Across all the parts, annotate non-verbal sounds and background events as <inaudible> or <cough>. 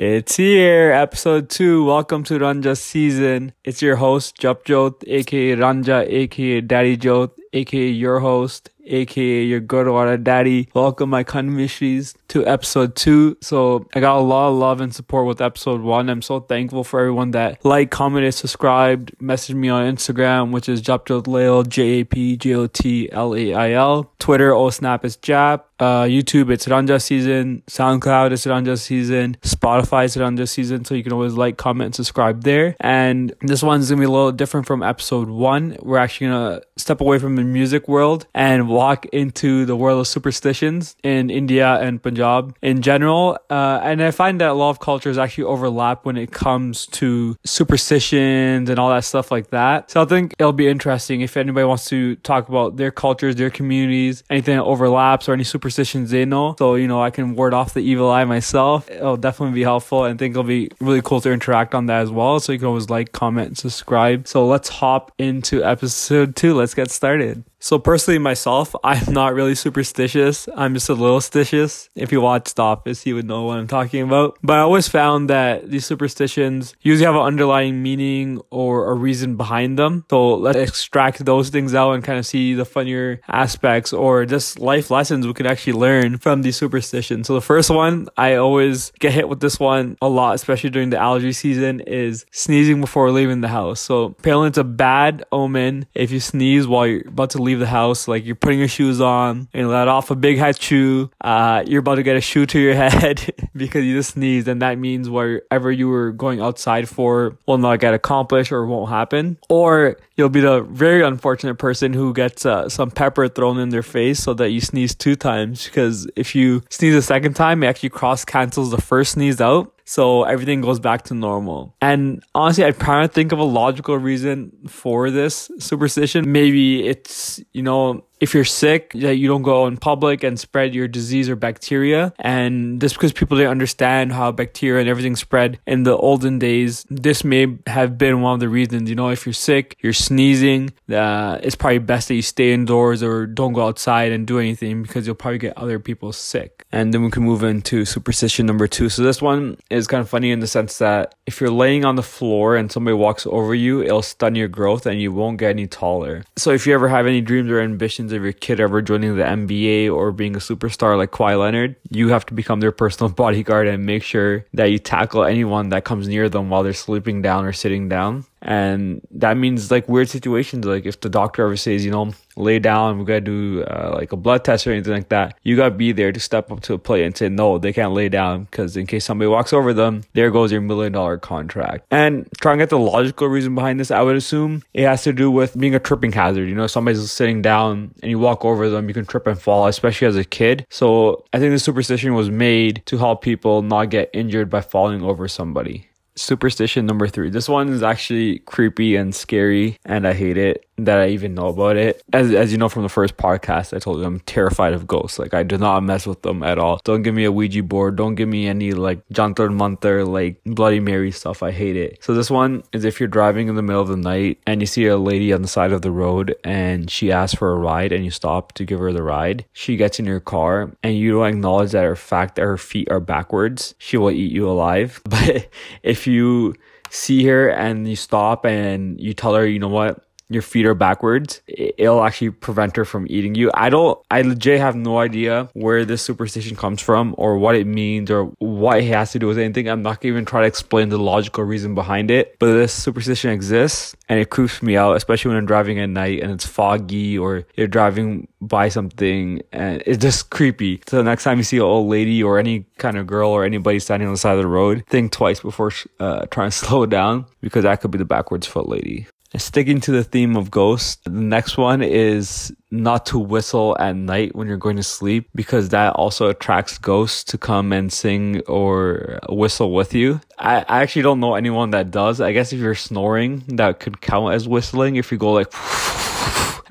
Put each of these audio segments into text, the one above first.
It's here, episode two. Welcome to Ranja season. It's your host, Japjot, aka Ranja, aka Daddy Jot, aka your host, aka your Gurdwara daddy. Welcome, my Kanmishis, to episode two. So I got a lot of love and support with episode one. I'm so thankful for everyone that liked, commented, subscribed, messaged me on Instagram, which is Japjot J A P J O T L A I L. Twitter, oh snap, is Jap. Uh, YouTube, it's Ranja season. SoundCloud, it's Ranja season. Spotify, it's Ranja season. So you can always like, comment, and subscribe there. And this one's gonna be a little different from episode one. We're actually gonna step away from the music world and walk into the world of superstitions in India and Punjab in general. Uh, and I find that a lot of cultures actually overlap when it comes to superstitions and all that stuff like that. So I think it'll be interesting if anybody wants to talk about their cultures, their communities, anything that overlaps or any superstitions they know. So, you know, I can ward off the evil eye myself. It'll definitely be helpful and I think it'll be really cool to interact on that as well. So you can always like, comment, and subscribe. So let's hop into episode two. Let's get started. So personally myself, I'm not really superstitious. I'm just a little stitious. If you watched The Office, you would know what I'm talking about. But I always found that these superstitions usually have an underlying meaning or a reason behind them. So let's extract those things out and kind of see the funnier aspects or just life lessons we could actually learn from these superstitions. So the first one, I always get hit with this one a lot, especially during the allergy season, is sneezing before leaving the house. So apparently it's a bad omen if you sneeze while you're about to leave leave the house, like you're putting your shoes on and let off a big hat chew, uh, you're about to get a shoe to your <laughs> head because you just sneezed, and that means whatever you were going outside for will not get accomplished or won't happen. Or you'll be the very unfortunate person who gets uh, some pepper thrown in their face so that you sneeze two times because if you sneeze a second time, it actually cross cancels the first sneeze out. So everything goes back to normal. And honestly, I try to think of a logical reason for this superstition. Maybe it's, you know, if you're sick, that you don't go in public and spread your disease or bacteria. And just because people didn't understand how bacteria and everything spread in the olden days, this may have been one of the reasons. You know, if you're sick, you're sneezing, uh, it's probably best that you stay indoors or don't go outside and do anything because you'll probably get other people sick. And then we can move into superstition number two. So this one is kind of funny in the sense that if you're laying on the floor and somebody walks over you, it'll stun your growth and you won't get any taller. So if you ever have any dreams or ambitions of your kid ever joining the NBA or being a superstar like Kawhi Leonard, you have to become their personal <laughs> bodyguard and make sure that you tackle anyone that comes near them while they're sleeping down or sitting down. And that means like weird situations, like if the doctor ever says, you know, lay down, we gotta do uh, like a blood test or anything like that, you gotta be there to step up to a plate and say, no, they can't lay down because in case somebody walks over them, there goes your million dollar contract. And trying to get the logical reason behind this, I would assume it has to do with being a tripping hazard. You know, somebody's sitting down and you walk over them, you can trip and fall, especially as a kid. So I think the superstition was made to help people not get injured by falling over somebody superstition number three. This one is actually creepy and scary, and I hate it that I even know about it. As as you know from the first podcast, I told you I'm terrified of ghosts. Like I do not mess with them at all. Don't give me a Ouija board. Don't give me any like John Jantar Mantar, like Bloody Mary stuff. I hate it. So this one is if you're driving in the middle of the night and you see a lady on the side of the road and she asks for a ride and you stop to give her the ride. She gets in your car and you don't acknowledge that her fact that her feet are backwards. She will eat you alive. <laughs> But if you see her and you stop and you tell her, you know what? Your feet are backwards, it'll actually prevent her from eating you. I don't, I legit have no idea where this superstition comes from or what it means or what it has to do with anything. I'm not gonna even try to explain the logical reason behind it, but this superstition exists and it creeps me out, especially when I'm driving at night and it's foggy or you're driving by something and it's just creepy. So the next time you see an old lady or any kind of girl or anybody standing on the side of the road, think twice before uh, trying to <laughs> slow down because that could be the backwards foot lady. Sticking to the theme of ghosts, the next one is not to whistle at night when you're going to sleep because that also attracts ghosts to come and sing or whistle with you. I, I actually don't know anyone that does. I guess if you're snoring, that could count as whistling if you go like <laughs>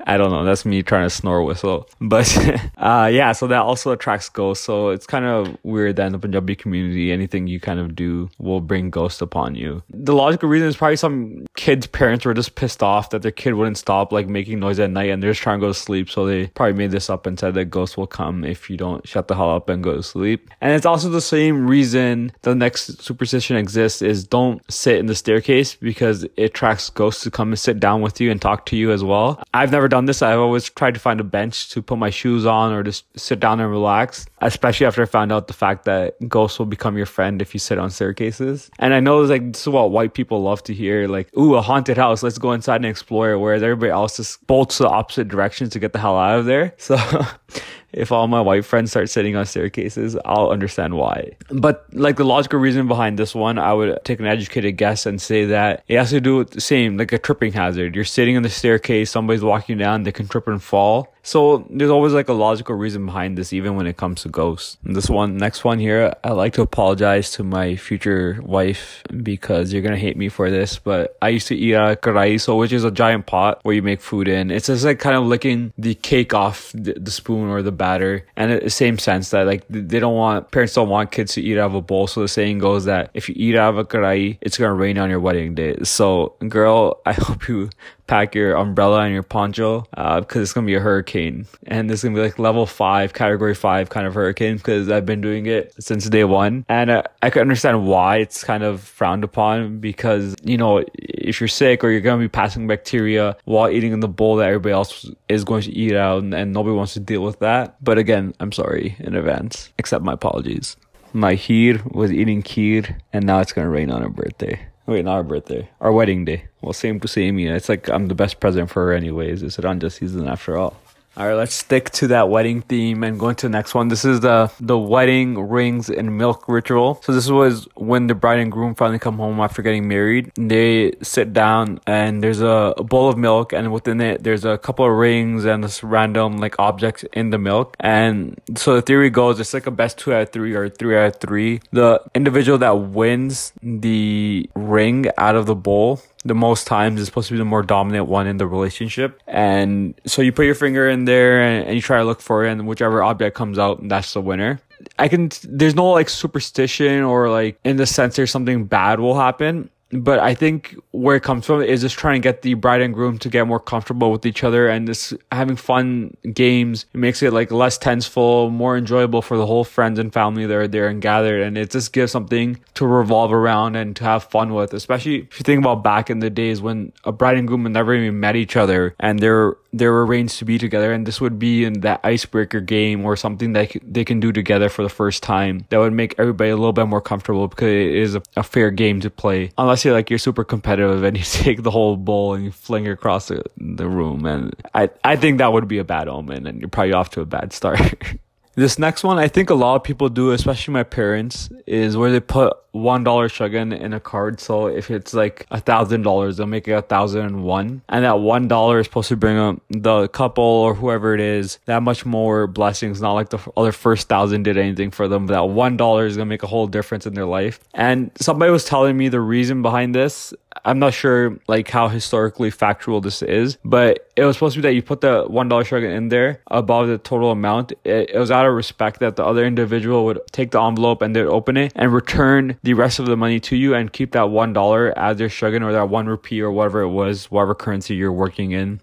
I don't know. That's me trying to snore whistle. But <laughs> uh, yeah, so that also attracts ghosts. So it's kind of weird that in the Punjabi community, anything you kind of do will bring ghosts upon you. The logical reason is probably some kids' parents were just pissed off that their kid wouldn't stop like making noise at night and they're just trying to go to sleep. So they probably made this up and said that ghosts will come if you don't shut the hell up and go to sleep. And it's also the same reason the next superstition exists is don't sit in the staircase because it attracts ghosts to come and sit down with you and talk to you as well. I've never done this. I've always tried to find a bench to put my shoes on or just sit down and relax, especially after I found out the fact that ghosts will become your friend if you sit on staircases. And I know it's like this is what white people love to hear, like, ooh, a haunted house, let's go inside and explore whereas everybody else just bolts the opposite directions to get the hell out of there. So <laughs> if all my white friends start sitting on staircases, I'll understand why. But like the logical reason behind this one, I would take an educated guess and say that it has to do with the same, like a tripping hazard. You're sitting on the staircase, somebody's walking down, they can trip and fall. So there's always like a logical reason behind this, even when it comes to ghosts. And this one, next one here, I'd like to apologize to my future wife because you're gonna hate me for this, but I used to eat uh, a karaiso, which is a giant pot where you make food in. It's just like kind of licking the cake off the, the spoon or the batter, and the same sense that like they don't want parents don't want kids to eat out of a bowl. So the saying goes that if you eat out of a karai, it's gonna rain on your wedding day. So girl, <laughs> I hope you pack your umbrella and your poncho uh, because it's gonna be a hurricane. And this is gonna be like level five category five kind of hurricane because i've been doing it since day one. And uh, i can understand why it's kind of frowned upon because you know if you're sick or you're gonna be passing bacteria while eating in the bowl that everybody else is going to eat out and, and nobody wants to deal with that. But again i'm sorry in advance. Accept my apologies. My heer was eating kheer and now it's gonna rain on her birthday Wait, not our birthday. Our wedding day. Well, same to same. Yeah, it's like I'm the best present for her, anyways. It's a Ranja season after all. All right, let's stick to that wedding theme and go into the next one. This is the the wedding rings and milk ritual. So this was when the bride and groom finally come home after getting married. They sit down and there's a, a bowl of milk and within it there's a couple of rings and this random like objects in the milk. And so the theory goes it's like a best two out of three or three out of three. The individual that wins the ring out of the bowl the most times is supposed to be the more dominant one in the relationship. And so you put your finger in there and, and you try to look for it, and whichever object comes out, that's the winner. I can, there's no like superstition or like in the sense there's something bad will happen but I think where it comes from is just trying to get the bride and groom to get more comfortable with each other and just having fun games. It makes it like less tenseful, more enjoyable for the whole friends and family that are there and gathered. And it just gives something to revolve around and to have fun with, especially if you think about back in the days when a bride and groom never even met each other and they're they're arranged to be together and this would be in that icebreaker game or something that they can do together for the first time. That would make everybody a little bit more comfortable because it is a, a fair game to play. Unless you're like you're super competitive and <laughs> you take the whole bowl and you fling it across the, the room and I, I think that would be a bad omen and you're probably off to a bad start <laughs> This next one, I think a lot of people do, especially my parents, is where they put one dollar shuggan in a card. So if it's like a thousand dollars, they'll make it a thousand and one, and that one dollar is supposed to bring up the couple or whoever it is that much more blessings. Not like the other first thousand did anything for them. But that one dollar is gonna make a whole difference in their life. And somebody was telling me the reason behind this. I'm not sure like how historically factual this is, but it was supposed to be that you put the one dollar shuggan in there above the total amount. It, it was out of respect that the other individual would take the envelope and they'd open it and return the rest of the money to you and keep that one dollar as their shuggan or that one rupee or whatever it was, whatever currency you're working in.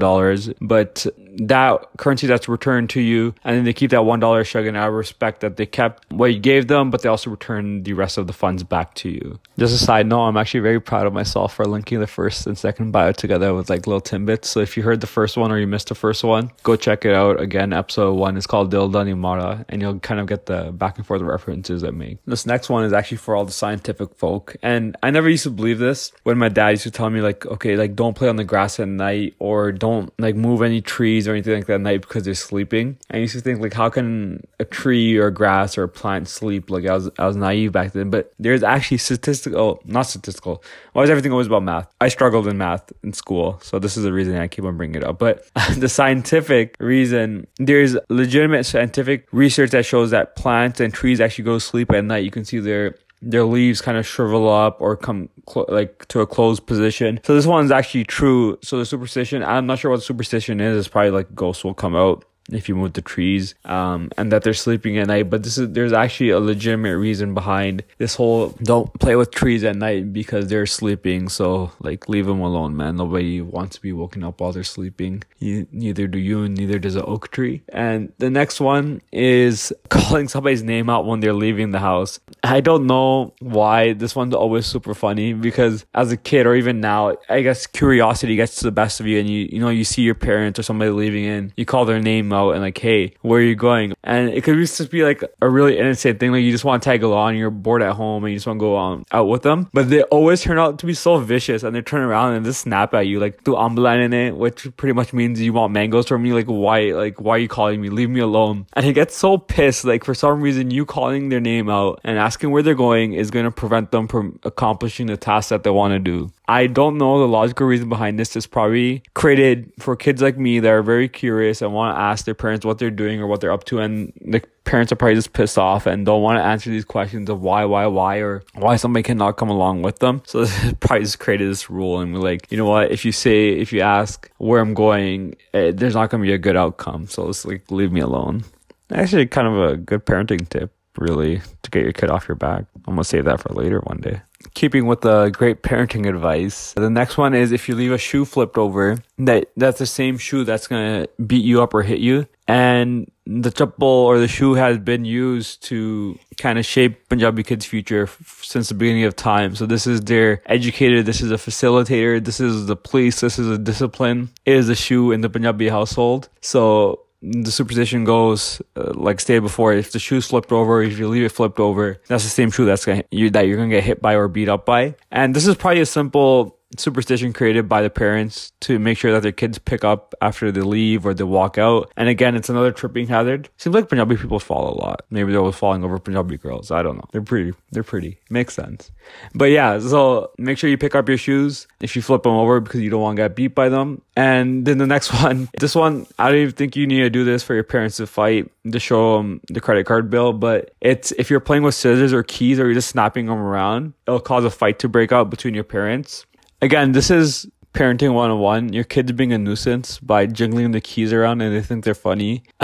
Dollars. But that currency that's returned to you, and then they keep that one dollar shuggan out of respect that they kept what you gave them, but they also return the rest of the funds back to you. Just a side note, I'm actually very proud of myself for linking the first and second bio together with like little tidbits. So if you heard the first one or you missed the first one, go check it out. Again, episode one is called Dildani Mara, and you'll kind of get the back and forth references I make. This next one is actually for all the scientific folk, and I never used to believe this when my dad used to tell me like, okay, like don't play on the grass at night or don't like move any trees or anything like that at night because they're sleeping. I used to think like, how can a tree or grass or a plant sleep? Like I was, I was naive back then, but there's actually statistical, not statistical. Why is everything always about math? I struggled in math in school, so this is the reason I keep on bringing it up. But <laughs> the scientific reason, there's legitimate scientific research that shows that plants and trees actually go to sleep at night. You can see their their leaves kind of shrivel up or come cl- like to a closed position. So this one's actually true. So the superstition, I'm not sure what the superstition is. It's probably like ghosts will come out if you move the trees um, and that they're sleeping at night. But this is there's actually a legitimate reason behind this whole don't play with trees at night because they're sleeping. So like leave them alone man. Nobody wants to be woken up while they're sleeping. You, neither do you neither does an oak tree. And the next one is <laughs> calling somebody's name out when they're leaving the house. I don't know why this one's always super funny because as a kid or even now i guess curiosity gets to the best of you and you you know you see your parents or somebody leaving in you call their name out and like, hey, where are you going? And it could just be like a really innocent thing. Like you just want to tag along, you're bored at home and you just want to go on out with them. But they always turn out to be so vicious and they turn around and just snap at you like do ambulan which pretty much means you want mangoes from me. Like why like why are you calling me? Leave me alone. And he gets so pissed, like for some reason you calling their name out and asking where they're going is gonna prevent them from accomplishing the task that they want to do. I don't know the logical reason behind this. Is probably created for kids like me that are very curious and want to ask their parents what they're doing or what they're up to, and the parents are probably just pissed off and don't want to answer these questions of why, why, why, or why somebody cannot come along with them. So <laughs> it probably just created this rule, and we're like, you know what? If you say, if you ask where I'm going, it, there's not going to be a good outcome. So it's like leave me alone. Actually, kind of a good parenting tip really to get your kid off your back. I'm gonna save that for later one day keeping with the great parenting advice. The next one is if you leave a shoe flipped over, that that's the same shoe that's gonna beat you up or hit you. And the chappal or the shoe has been used to kind of shape Punjabi kids' future f- since the beginning of time. So this is their educator, this is a facilitator, this is the police, this is a discipline. It is a shoe in the Punjabi household. So the superstition goes uh, like stated before. If the shoe's flipped over if you leave it flipped over that's the same shoe that's gonna you that you're gonna get hit by or beat up by. And this is probably a simple superstition created by the parents to make sure that their kids pick up after they leave or they walk out. And again, it's another tripping hazard. Seems like Punjabi people fall a lot. Maybe they're always falling over Punjabi girls. I don't know. They're pretty. They're pretty. Makes sense. But yeah, so make sure you pick up your shoes if you flip them over because you don't want to get beat by them. And then the next <laughs> one, this one, I don't even think you need to do this for your parents to fight to show them the credit card bill. But it's if you're playing with scissors or keys or you're just snapping them around, it'll cause a fight to break out between your parents again, this is parenting 101 your kids being a nuisance by jingling the keys around and they think they're funny. <laughs>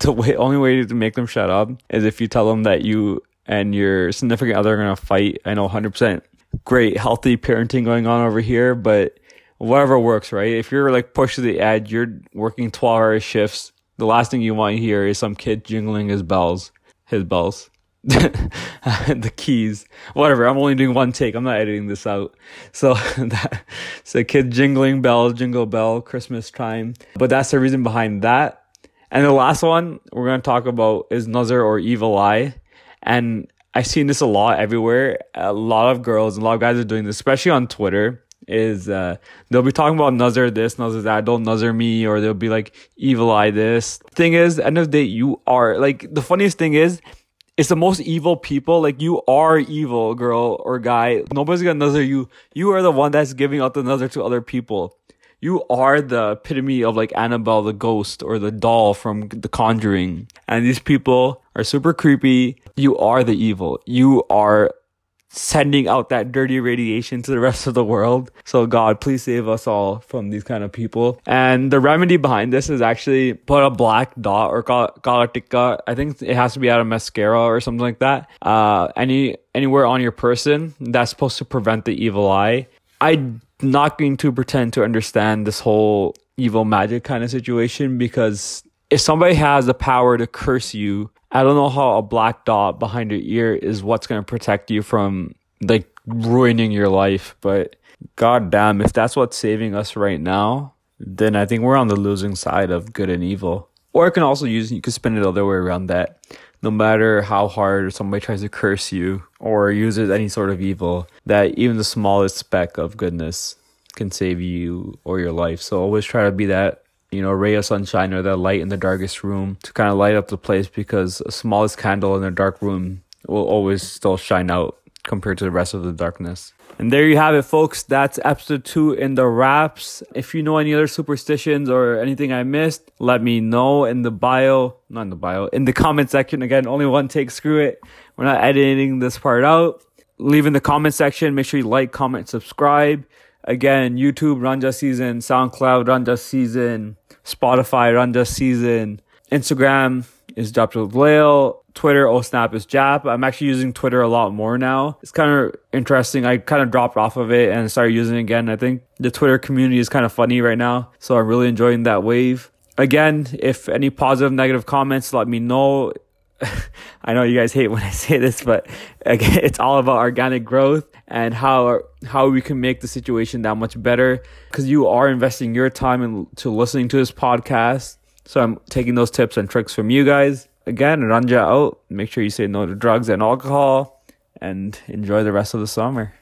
The way only way to make them shut up is if you tell them that you and your significant other are going to fight. I know 100% great healthy parenting going on over here but whatever works right? If you're like pushed to the edge you're working 12 hour shifts. The last thing you want to hear is some kid jingling his bells his bells <laughs> the keys, whatever. I'm only doing one take. I'm not editing this out. So <laughs> that, so kid jingling bells, jingle bell, Christmas time. But that's the reason behind that. And the last one we're going to talk about is Nazar or evil eye. And I've seen this a lot everywhere. A lot of girls, and a lot of guys are doing this, especially on Twitter. Is uh, they'll be talking about Nazar this, Nazar that, don't Nazar me, or they'll be like evil eye this. Thing is, end of the day, you are like the funniest thing is it's the most evil people. Like you are evil, girl or guy. Nobody's gonna nazar you. You are the one that's giving out the nazar to other people. You are the epitome of like Annabelle the ghost or the doll from The Conjuring. And these people are super creepy. You are the evil. You are sending out that dirty radiation to the rest of the world. So God, please save us all from these kind of people. And the remedy behind this is actually put a black dot or kala I think it has to be out of mascara or something like that. Uh, any anywhere on your person that's supposed to prevent the evil eye. I'm not going to pretend to understand this whole evil magic kind of situation because if somebody has the power to curse you I don't know how a black dot behind your ear is what's going to protect you from like ruining your life. But god damn, if that's what's saving us right now, then I think we're on the losing side of good and evil. Or I can also use, you can spin it the other way around that. No matter how hard somebody tries to curse you or uses any sort of evil, that even the smallest speck of goodness can save you or your life. So always try to be that you know, ray of sunshine or the light in the darkest room to kind of light up the place because the smallest candle in a dark room will always still shine out compared to the rest of the darkness. And there you have it, folks. That's episode two in the wraps. If you know any other superstitions or anything I missed, let me know in the bio, not in the bio, in the comment section. Again, only one take, screw it. We're not editing this part out. leave in the comment section. Make sure you like, comment, subscribe. Again, YouTube, Ranja Season, SoundCloud, Ranja Season, Spotify, Ranja Season, Instagram is Japjot Lail. Twitter, oh snap, is Jap. I'm actually using Twitter a lot more now. It's kind of interesting. I kind of dropped off of it and started using it again. I think the Twitter community is kind of funny right now. So I'm really enjoying that wave. Again, if any positive, negative comments, let me know. <laughs> I know you guys hate when I say this, but again, <laughs> it's all about organic growth and how how we can make the situation that much better because you are investing your time into listening to this podcast. So I'm taking those tips and tricks from you guys. Again, Ranja out. Make sure you say no to drugs and alcohol and enjoy the rest of the summer.